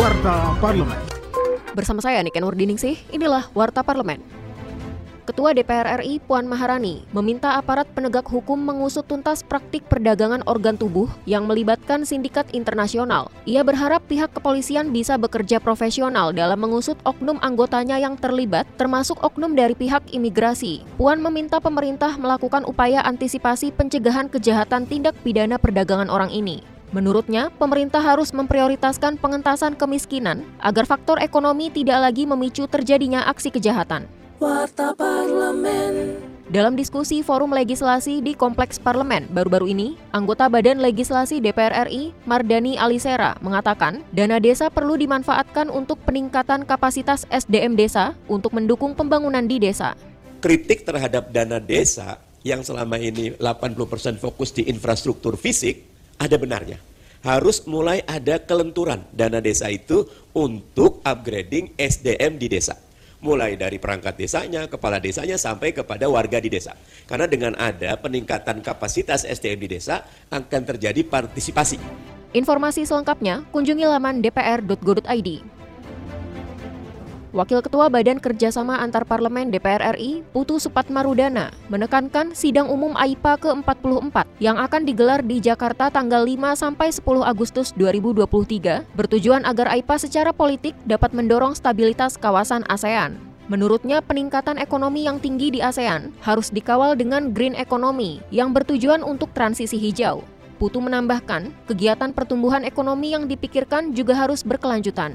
Warta Parlemen. Bersama saya Niken Wardiningsih, inilah Warta Parlemen. Ketua DPR RI Puan Maharani meminta aparat penegak hukum mengusut tuntas praktik perdagangan organ tubuh yang melibatkan sindikat internasional. Ia berharap pihak kepolisian bisa bekerja profesional dalam mengusut oknum anggotanya yang terlibat, termasuk oknum dari pihak imigrasi. Puan meminta pemerintah melakukan upaya antisipasi pencegahan kejahatan tindak pidana perdagangan orang ini. Menurutnya, pemerintah harus memprioritaskan pengentasan kemiskinan agar faktor ekonomi tidak lagi memicu terjadinya aksi kejahatan. Warta Parlemen. Dalam diskusi forum legislasi di Kompleks Parlemen baru-baru ini, anggota Badan Legislasi DPR RI, Mardani Alisera, mengatakan dana desa perlu dimanfaatkan untuk peningkatan kapasitas SDM desa untuk mendukung pembangunan di desa. Kritik terhadap dana desa yang selama ini 80% fokus di infrastruktur fisik, ada benarnya. Harus mulai ada kelenturan dana desa itu untuk upgrading SDM di desa mulai dari perangkat desanya, kepala desanya, sampai kepada warga di desa. Karena dengan ada peningkatan kapasitas SDM di desa, akan terjadi partisipasi. Informasi selengkapnya kunjungi laman dpr.go.id. Wakil Ketua Badan Kerjasama Antar Parlemen DPR RI, Putu Supatmarudana, menekankan sidang umum AIPA ke-44 yang akan digelar di Jakarta tanggal 5 sampai 10 Agustus 2023 bertujuan agar AIPA secara politik dapat mendorong stabilitas kawasan ASEAN. Menurutnya, peningkatan ekonomi yang tinggi di ASEAN harus dikawal dengan green economy yang bertujuan untuk transisi hijau. Putu menambahkan, kegiatan pertumbuhan ekonomi yang dipikirkan juga harus berkelanjutan.